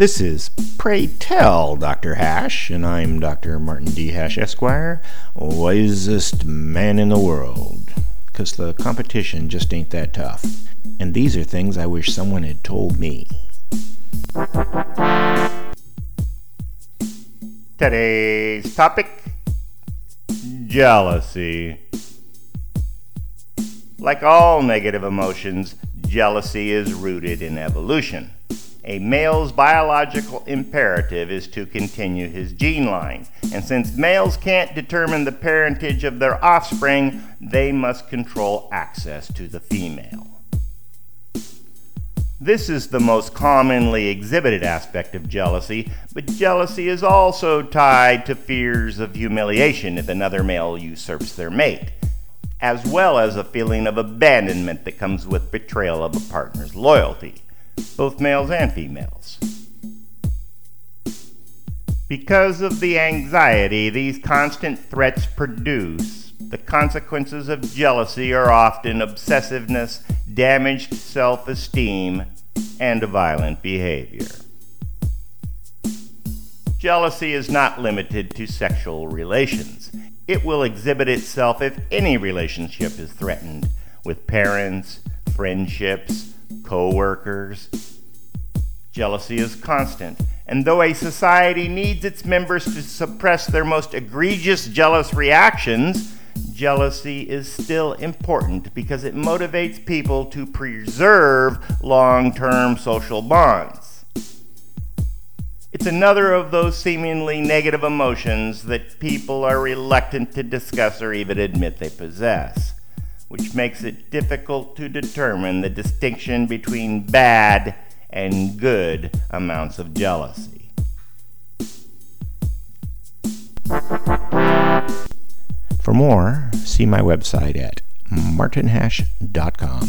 This is Pray Tell Dr. Hash, and I'm Dr. Martin D. Hash, Esquire, wisest man in the world. Because the competition just ain't that tough. And these are things I wish someone had told me. Today's topic jealousy. Like all negative emotions, jealousy is rooted in evolution. A male's biological imperative is to continue his gene line, and since males can't determine the parentage of their offspring, they must control access to the female. This is the most commonly exhibited aspect of jealousy, but jealousy is also tied to fears of humiliation if another male usurps their mate, as well as a feeling of abandonment that comes with betrayal of a partner's loyalty, both males and females. Because of the anxiety these constant threats produce, the consequences of jealousy are often obsessiveness damaged self esteem, and violent behavior. Jealousy is not limited to sexual relations. It will exhibit itself if any relationship is threatened with parents, friendships, co workers. Jealousy is constant, and though a society needs its members to suppress their most egregious jealous reactions, jealousy is still important because it motivates people to preserve long term social bonds. It's another of those seemingly negative emotions that people are reluctant to discuss or even admit they possess, which makes it difficult to determine the distinction between bad and good amounts of jealousy. For more, see my website at martinhash.com.